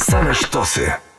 Same sztosy.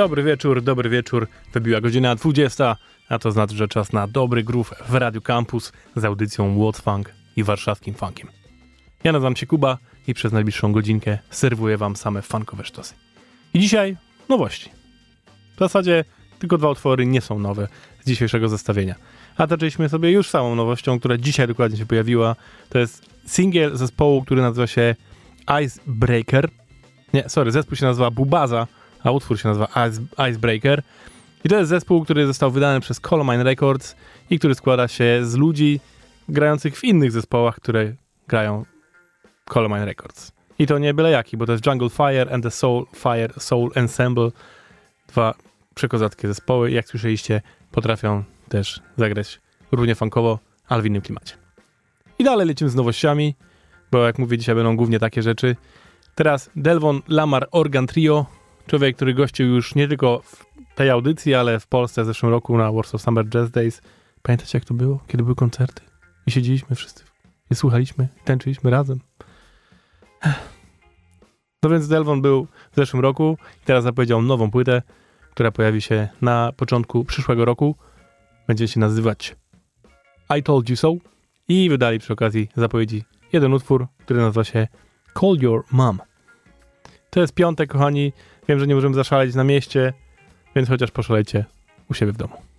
Dobry wieczór, dobry wieczór. Wybiła godzina 20, a to znaczy, że czas na dobry groove w Radio Campus z audycją What's Funk i warszawskim funkiem. Ja nazywam się Kuba i przez najbliższą godzinkę serwuję wam same funkowe sztosy. I dzisiaj nowości. W zasadzie tylko dwa utwory nie są nowe z dzisiejszego zestawienia. A zaczęliśmy sobie już samą nowością, która dzisiaj dokładnie się pojawiła. To jest singiel zespołu, który nazywa się Icebreaker. Nie, sorry, zespół się nazywa Bubaza, a utwór się nazywa Ice, Icebreaker. I to jest zespół, który został wydany przez Colomine Records i który składa się z ludzi grających w innych zespołach, które grają Colomine Records. I to nie byle jaki, bo to jest Jungle Fire and the Soul Fire Soul Ensemble. Dwa przekozackie zespoły. Jak słyszeliście, potrafią też zagrać równie funkowo, ale w innym klimacie. I dalej lecimy z nowościami, bo jak mówię, dzisiaj będą głównie takie rzeczy. Teraz Delvon Lamar Organ Trio, człowiek, który gościł już nie tylko w tej audycji, ale w Polsce w zeszłym roku na Warsaw Summer Jazz Days. Pamiętacie jak to było? Kiedy były koncerty i siedzieliśmy wszyscy i słuchaliśmy, i tańczyliśmy razem. No więc Delvon był w zeszłym roku i teraz zapowiedział nową płytę, która pojawi się na początku przyszłego roku. Będzie się nazywać I Told You So i wydali przy okazji zapowiedzi jeden utwór, który nazywa się Call Your Mom. To jest piątek, kochani. Wiem, że nie możemy zaszaleć na mieście, więc chociaż poszalejcie u siebie w domu.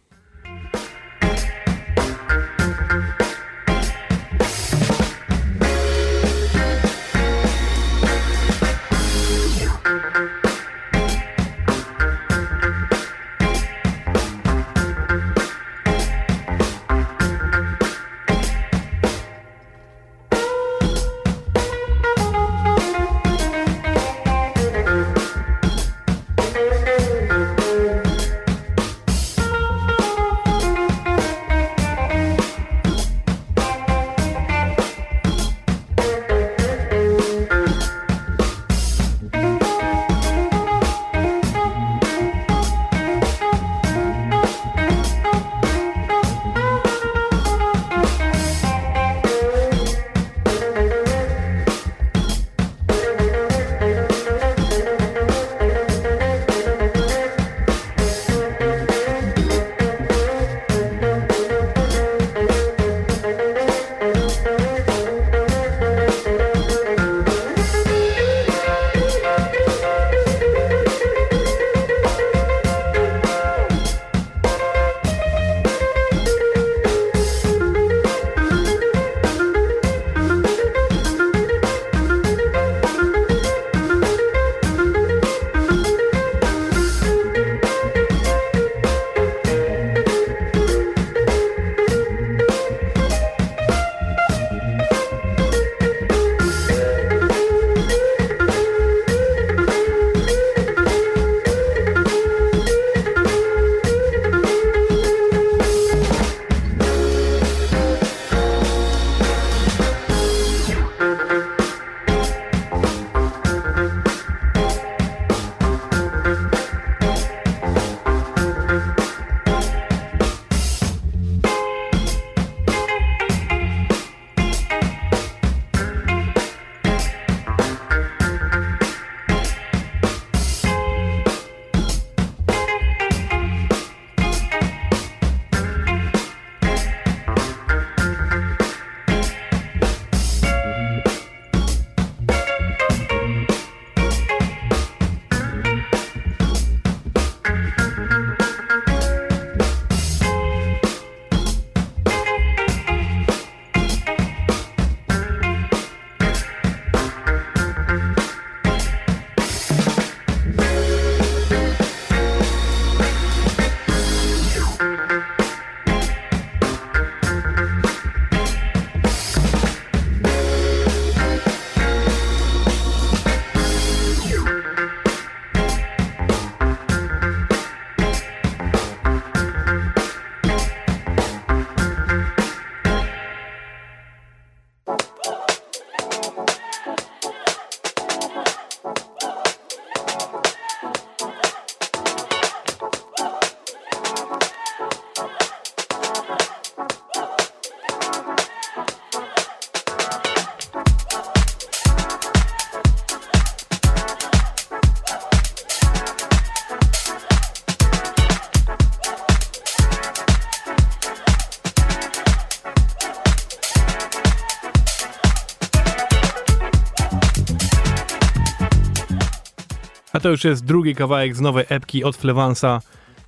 To już jest drugi kawałek z nowej epki od Flevansa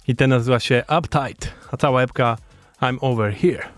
i ten nazywa się Uptight, a cała epka I'm Over Here.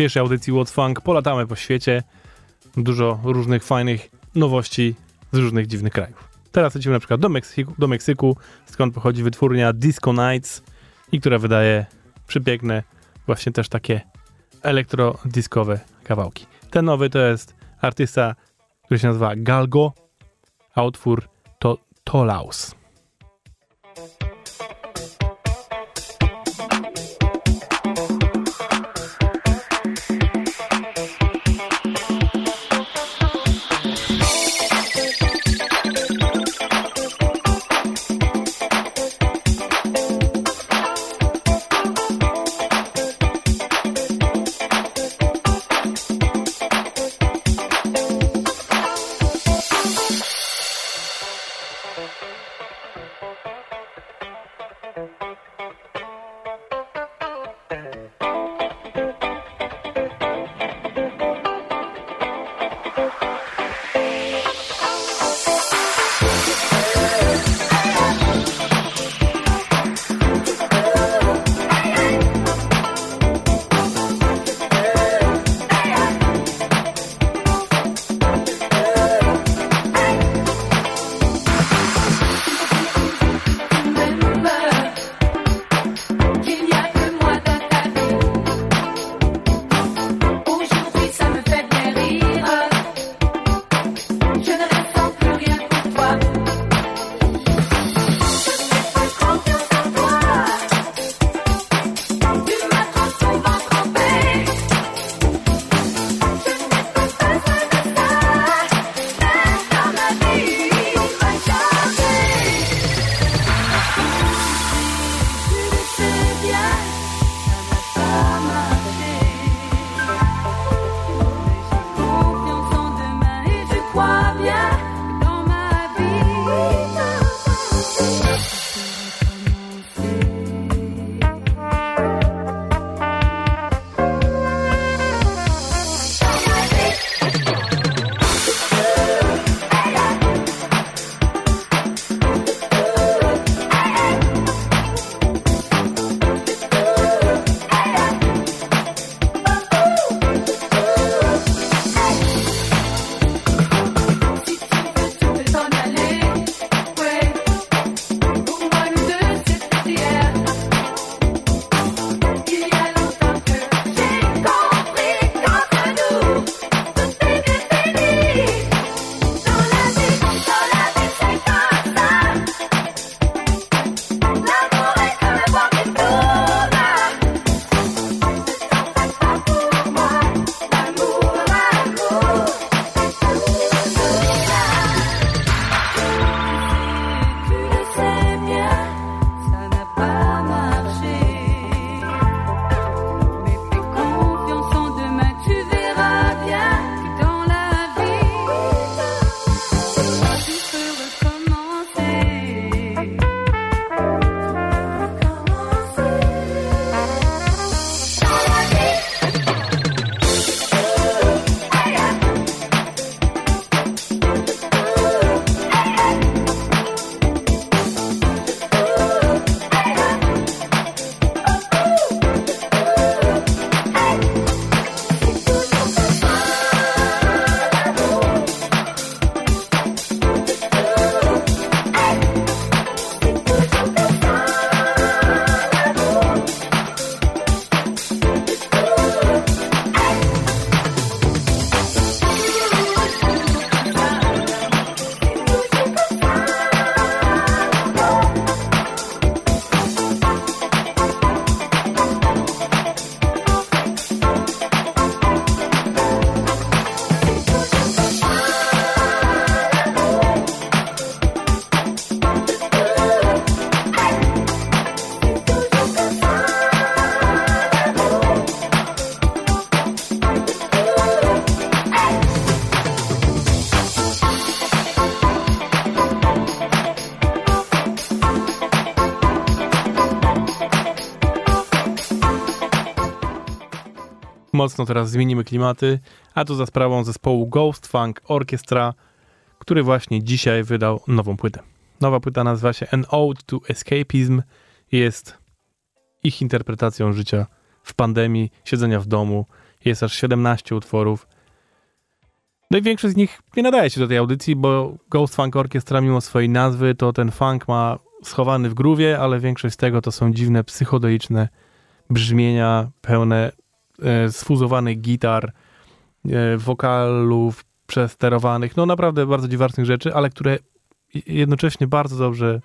Dzisiejszej audycji What Funk polatamy po świecie. Dużo różnych fajnych nowości z różnych dziwnych krajów. Teraz lecimy na przykład do Meksyku, do Meksyku skąd pochodzi wytwórnia Disco Nights i która wydaje przepiękne, właśnie też takie elektrodiskowe kawałki. Ten nowy to jest artysta, który się nazywa Galgo, a utwór to Tolaus. Mocno teraz zmienimy klimaty, a to za sprawą zespołu Ghost Funk Orchestra, który właśnie dzisiaj wydał nową płytę. Nowa płyta nazywa się An Ode to Escapism. Jest ich interpretacją życia w pandemii, siedzenia w domu. Jest aż 17 utworów. No i większość z nich nie nadaje się do tej audycji, bo Ghost Funk Orchestra, mimo swojej nazwy, to ten funk ma schowany w groowie, ale większość z tego to są dziwne, psychodeliczne brzmienia, pełne sfuzowanych gitar, e, wokalów przesterowanych, no naprawdę bardzo dziwacznych rzeczy, ale które jednocześnie bardzo dobrze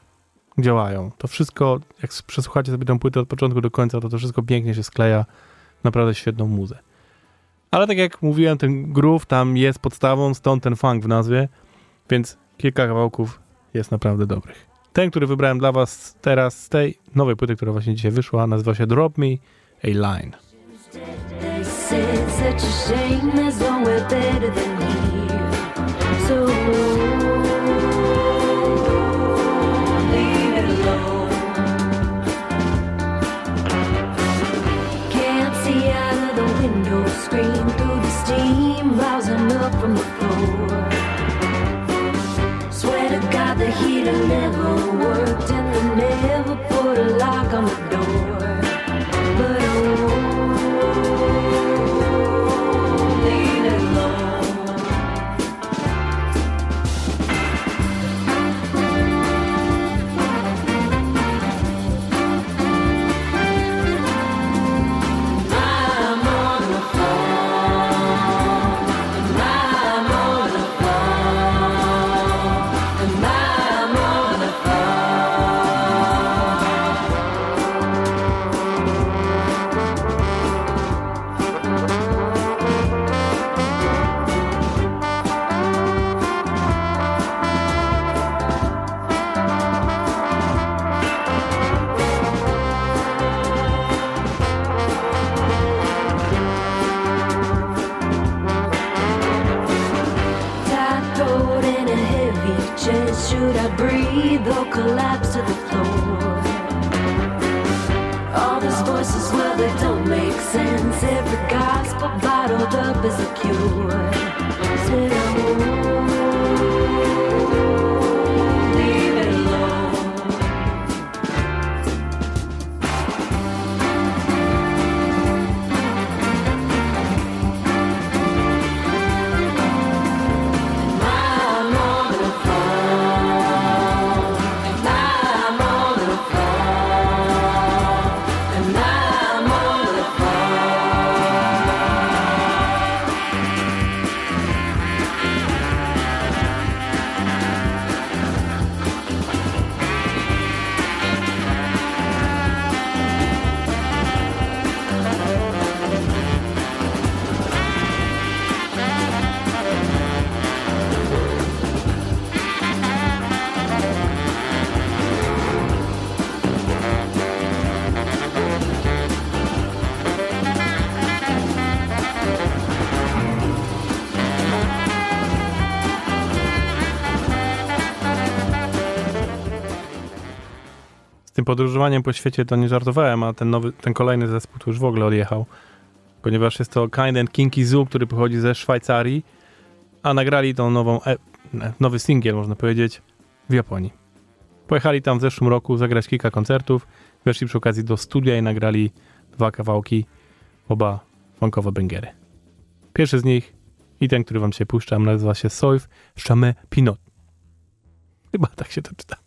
działają. To wszystko, jak przesłuchacie sobie tę płytę od początku do końca, to to wszystko pięknie się skleja naprawdę świetną muzę. Ale tak jak mówiłem, ten groove tam jest podstawą, stąd ten funk w nazwie, więc kilka kawałków jest naprawdę dobrych. Ten, który wybrałem dla was teraz z tej nowej płyty, która właśnie dzisiaj wyszła, nazywa się Drop Me a Line. They say such a shame, as nowhere better than podróżowaniem po świecie to nie żartowałem, a ten, nowy, ten kolejny zespół to już w ogóle odjechał, ponieważ jest to Kind and Kinky Zoo, który pochodzi ze Szwajcarii, a nagrali tą nową, e, nowy singiel, można powiedzieć, w Japonii. Pojechali tam w zeszłym roku zagrać kilka koncertów, weszli przy okazji do studia i nagrali dwa kawałki, oba funkowe bęgery. Pierwszy z nich i ten, który wam się puszczam, nazywa się Soif Chamé Pinot. Chyba tak się to czyta.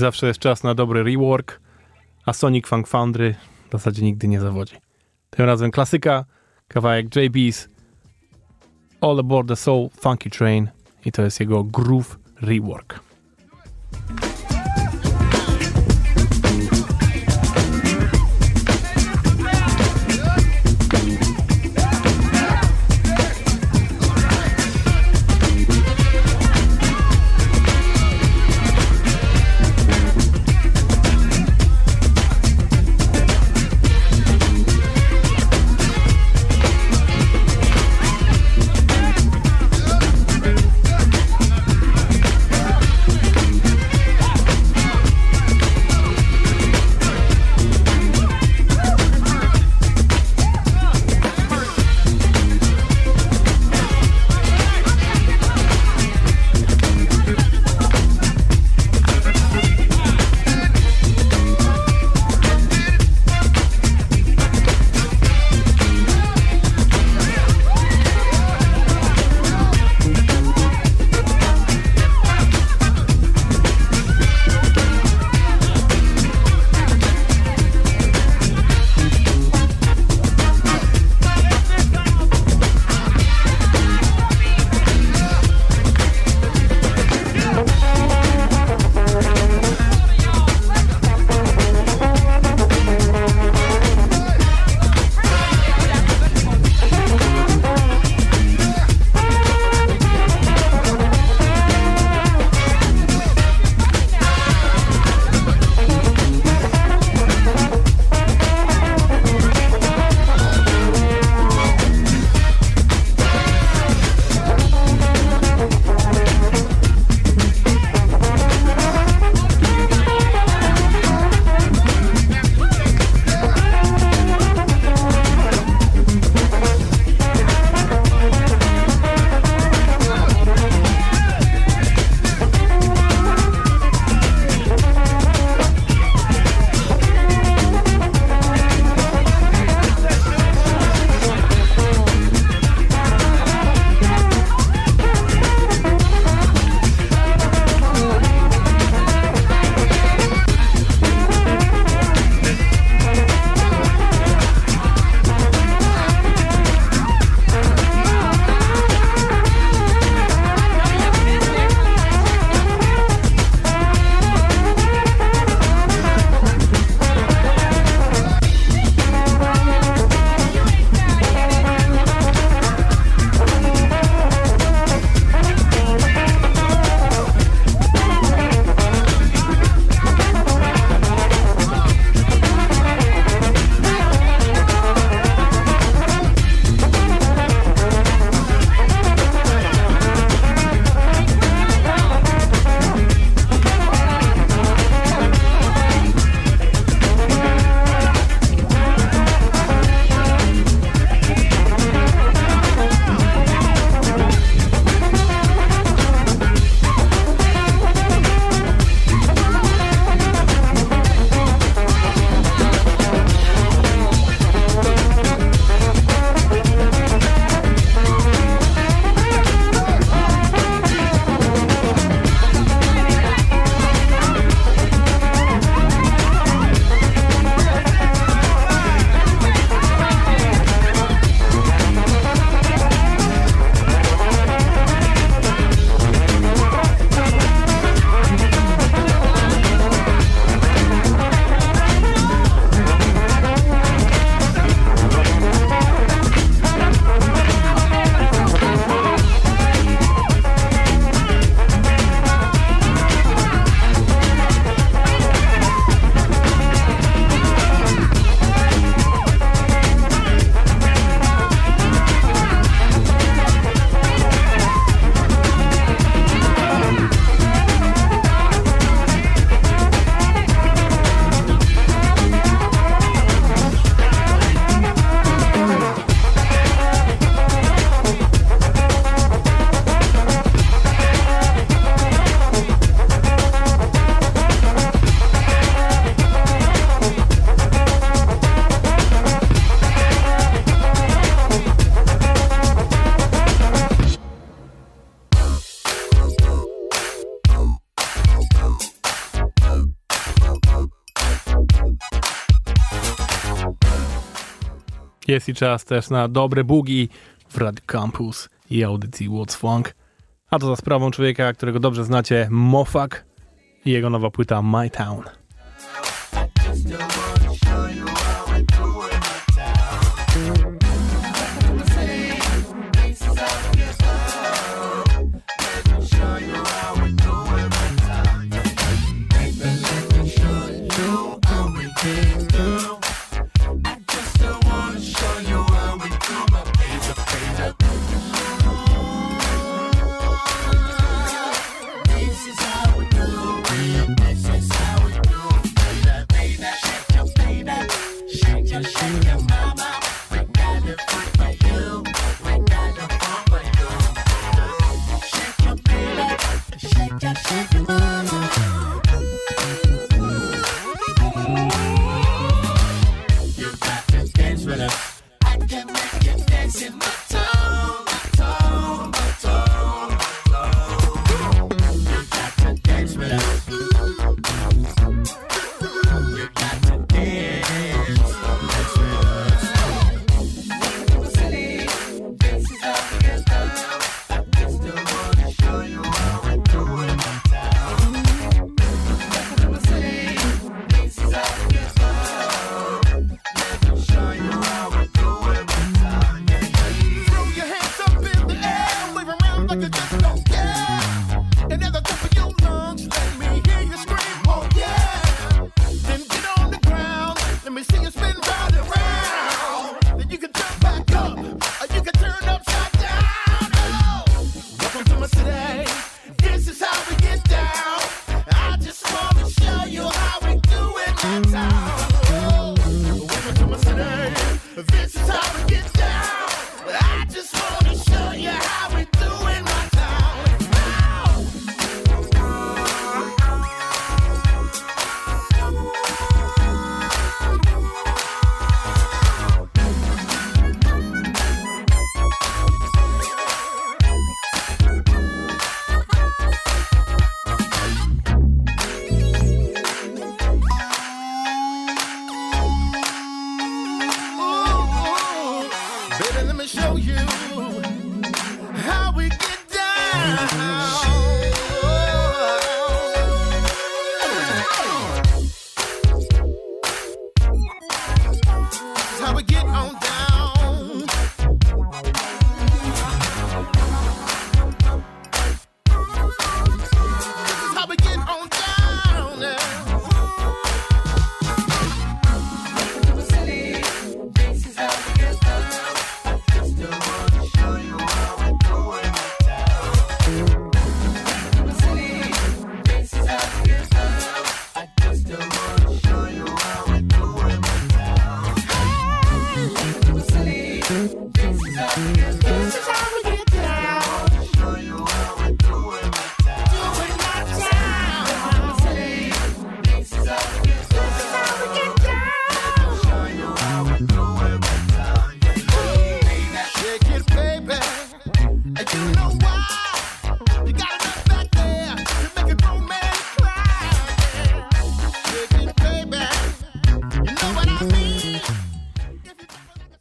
Zawsze jest czas na dobry rework, a Sonic Funk Foundry w zasadzie nigdy nie zawodzi. Tym razem klasyka, kawałek JB's All Aboard the Soul Funky Train i to jest jego groove rework. Jest i czas też na dobre bugi w Radio Campus i audycji What's Funk. A to za sprawą człowieka, którego dobrze znacie, Mofak i jego nowa płyta My Town.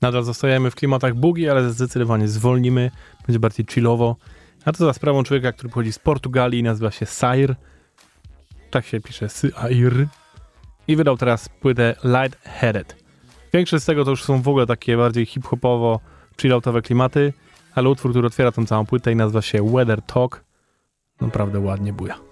Nadal zostajemy w klimatach bugi, ale zdecydowanie zwolnimy. Będzie bardziej chillowo. A to za sprawą człowieka, który pochodzi z Portugalii, nazywa się Sair. Tak się pisze, Sair. I wydał teraz płytę Light Headed. Większość z tego to już są w ogóle takie bardziej hip-hopowo, chilloutowe klimaty, ale utwór, który otwiera tą całą płytę i nazywa się Weather Talk, naprawdę ładnie buja.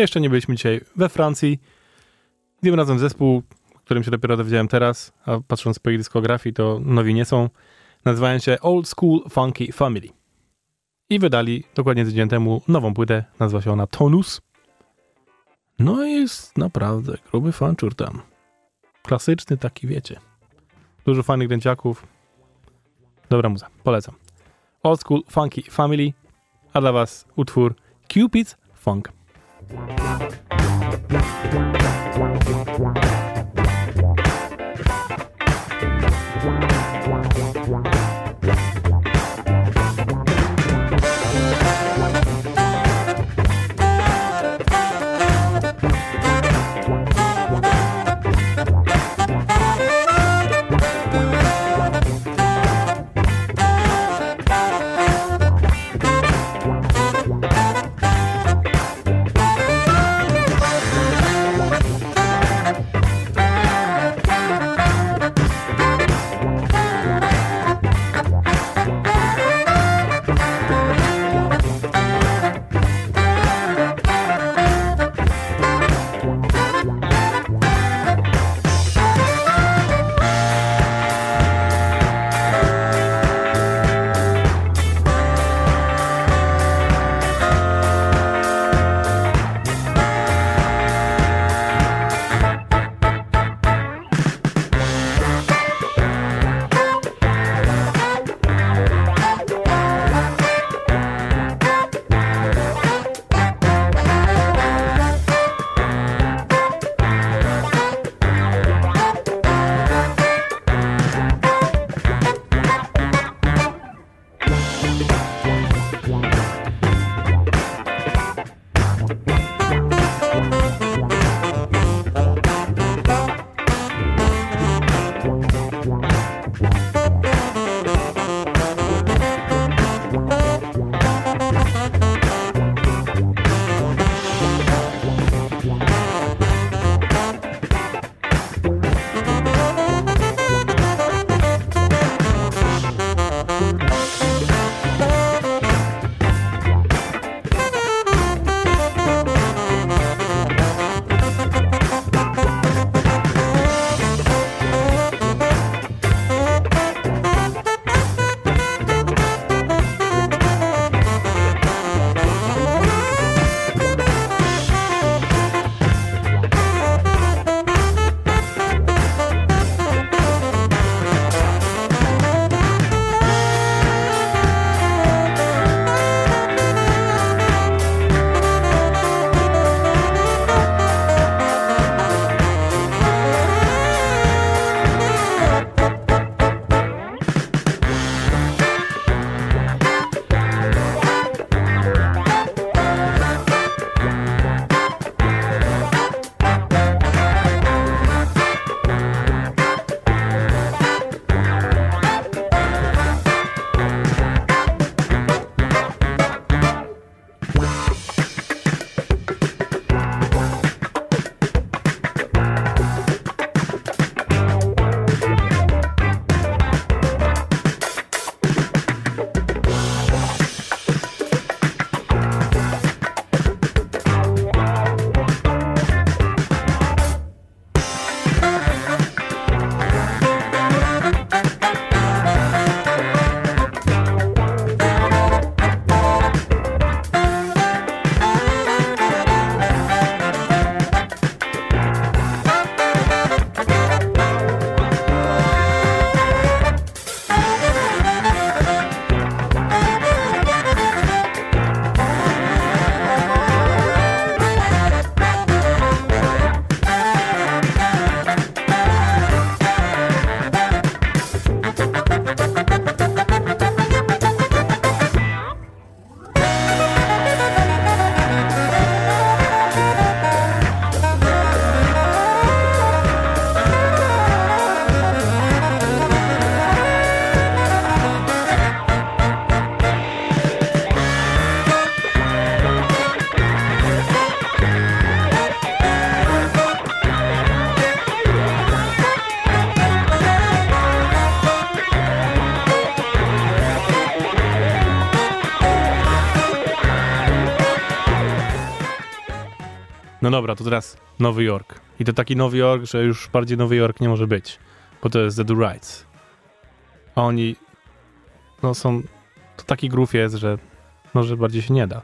To jeszcze nie byliśmy dzisiaj we Francji. Tym razem zespół, o którym się dopiero dowiedziałem teraz, a patrząc po ich dyskografii, to nowi nie są. Nazywają się Old School Funky Family. I wydali dokładnie tydzień temu nową płytę, nazywa się ona Tonus. No i jest naprawdę gruby fanczur tam. Klasyczny taki, wiecie. Dużo fajnych dęciaków. Dobra muza, polecam. Old School Funky Family, a dla was utwór Cupid's Funk. Thank you. No dobra, to teraz Nowy Jork. I to taki Nowy Jork, że już bardziej Nowy Jork nie może być, bo to jest The Do Rights. A oni, no są, to taki groove jest, że no, że bardziej się nie da.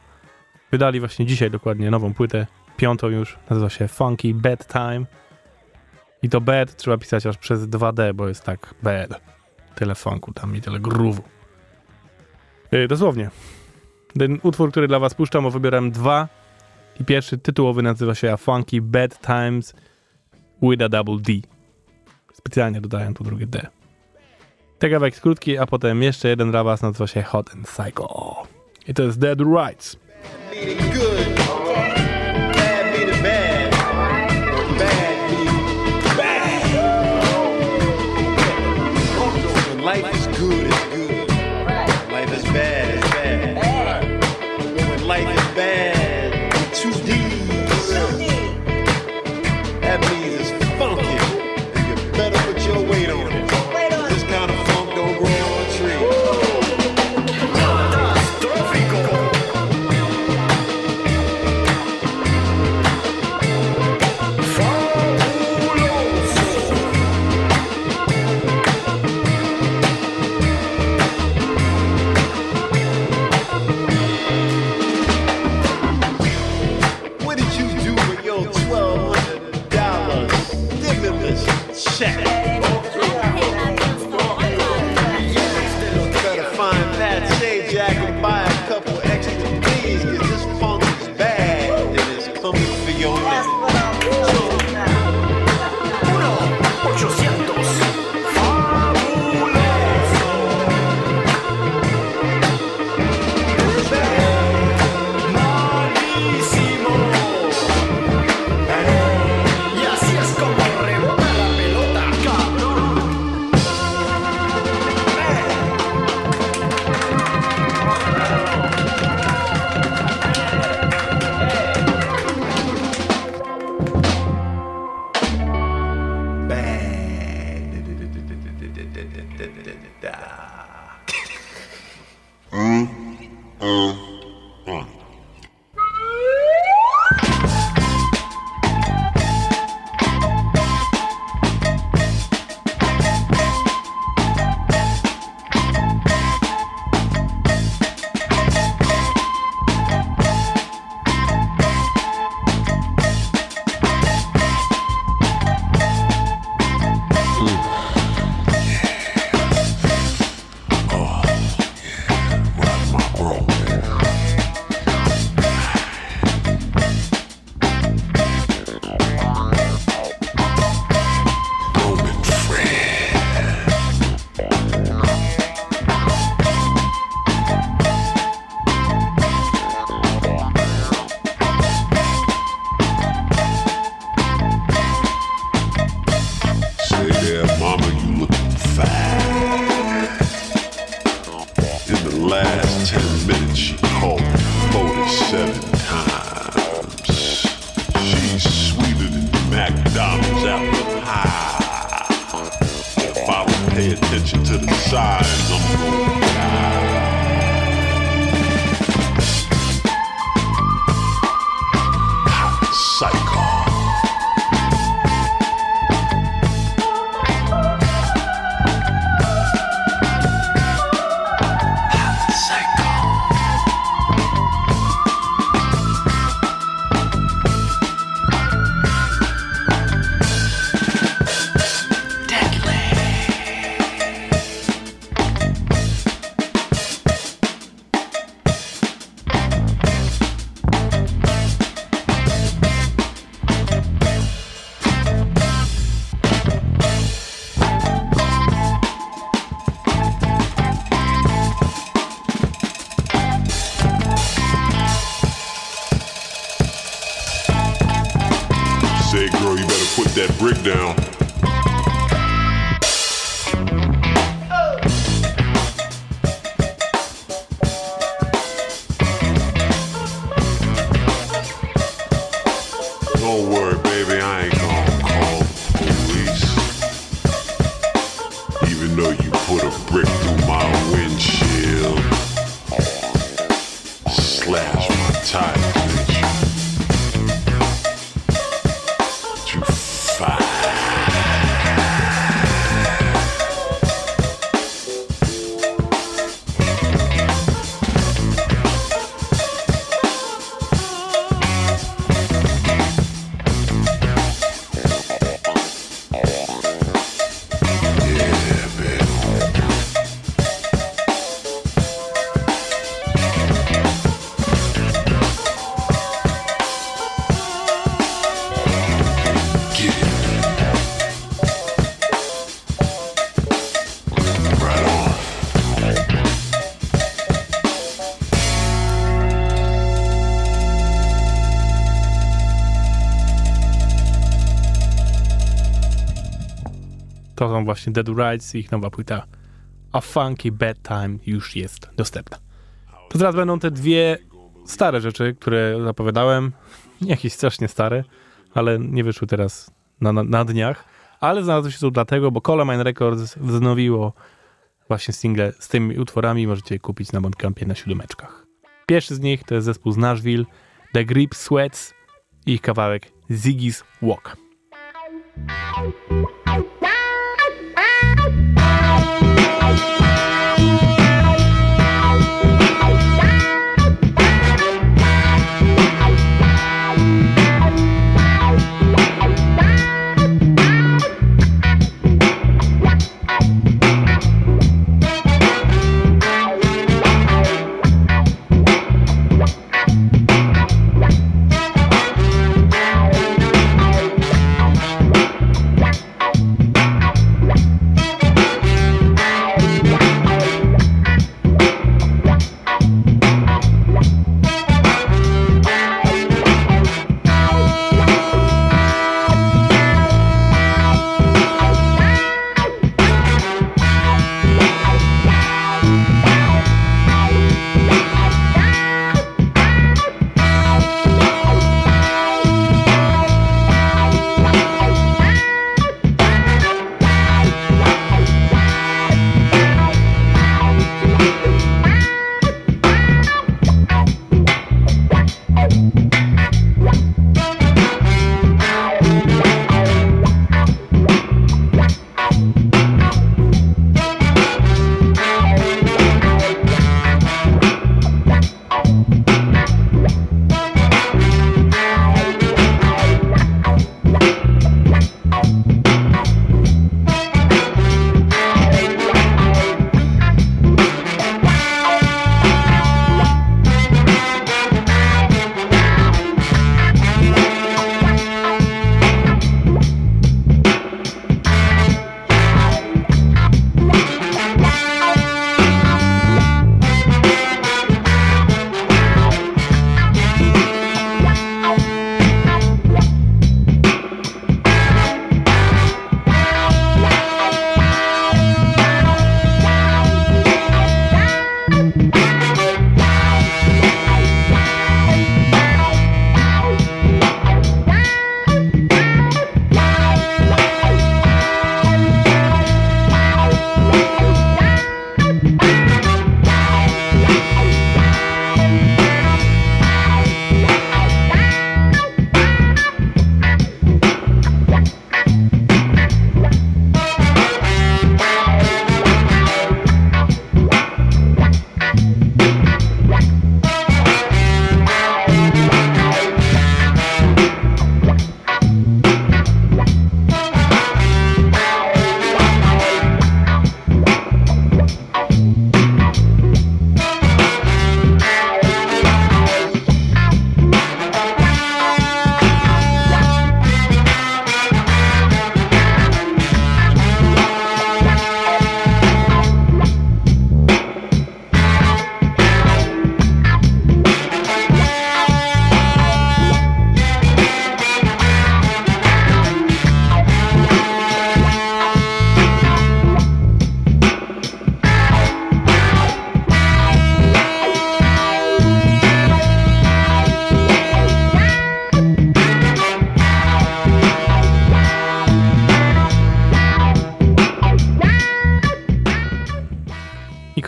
Wydali właśnie dzisiaj dokładnie nową płytę, piątą już, nazywa się Funky Bad Time. I to bad trzeba pisać aż przez 2D, bo jest tak bad. Tyle funku tam i tyle groove'u. Yy, dosłownie. Ten utwór, który dla was puszczam, bo wybieram dwa. I pierwszy tytułowy nazywa się Funky Bad Times with a Double D. Specjalnie dodaję tu drugie D. Ten kawałek jest krótki, a potem jeszcze jeden dla was nazywa się Hot and Psycho. I to jest Dead Rights. Są właśnie Dead Rights i ich nowa płyta A Funky Bad Time już jest dostępna. To teraz będą te dwie stare rzeczy, które zapowiadałem. Jakieś strasznie stare, ale nie wyszły teraz na, na, na dniach. Ale znalazły się tu dlatego, bo Colemine Records wznowiło właśnie single z tymi utworami. Możecie je kupić na Bandcampie na siódemeczkach. Pierwszy z nich to jest zespół z Nashville, The Grip Sweats i ich kawałek Ziggy's Walk.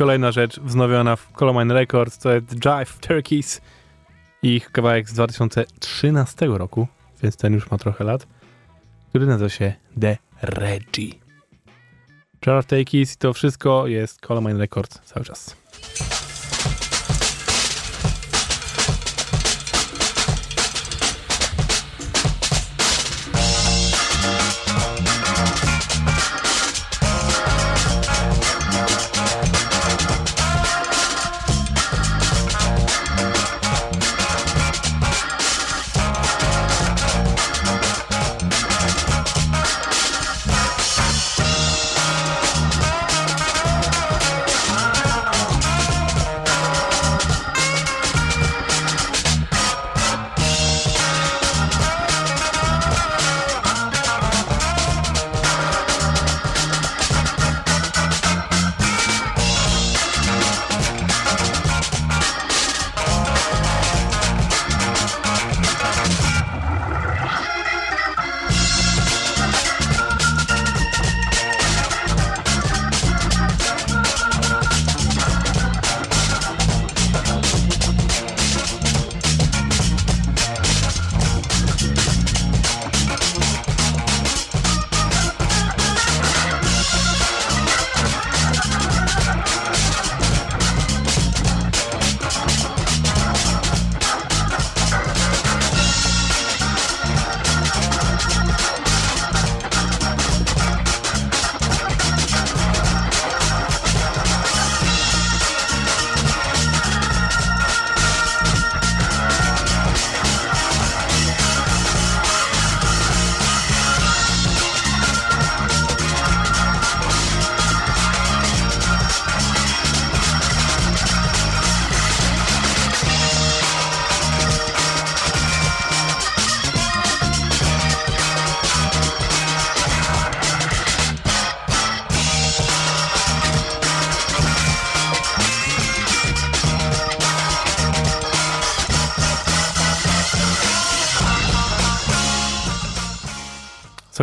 Kolejna rzecz wznowiona w Colomine Records to jest Jive Turkeys. Ich kawałek z 2013 roku, więc ten już ma trochę lat, który nazywa się The Reggie. Jive Turkeys i to wszystko jest Colomine Records cały czas.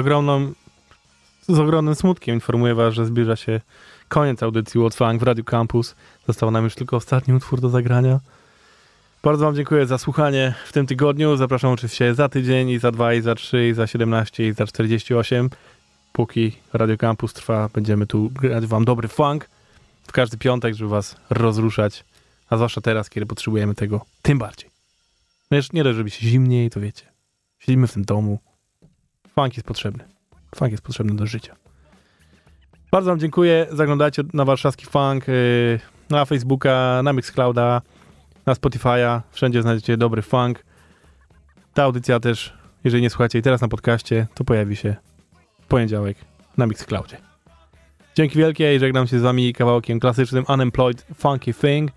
Ogromną, z ogromnym smutkiem informuję was, że zbliża się koniec audycji What Funk w Radio Campus. Został nam już tylko ostatni utwór do zagrania. Bardzo wam dziękuję za słuchanie w tym tygodniu. Zapraszam oczywiście za tydzień i za dwa, i za trzy, i za 17, i za 48. Póki Radio Campus trwa, będziemy tu grać wam dobry funk w każdy piątek, żeby was rozruszać. A zwłaszcza teraz, kiedy potrzebujemy tego tym bardziej. No jeszcze nie dość, żeby się zimniej, to wiecie. Siedzimy w tym domu. Funk jest potrzebny. Funk jest potrzebny do życia. Bardzo wam dziękuję. Zaglądajcie na warszawski funk, yy, na Facebooka, na Mixclouda, na Spotify'a. Wszędzie znajdziecie dobry funk. Ta audycja też, jeżeli nie słuchacie jej teraz na podcaście, to pojawi się w poniedziałek na Mixcloudzie. Dzięki wielkie i żegnam się z wami kawałkiem klasycznym Unemployed Funky Thing.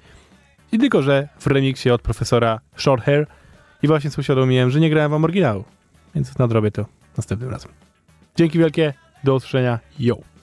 I tylko, że w remiksie od profesora Shorthair i właśnie sobie uświadomiłem, że nie grałem wam oryginału. Więc nadrobię to następnym razem. Dzięki wielkie, do usłyszenia, yo!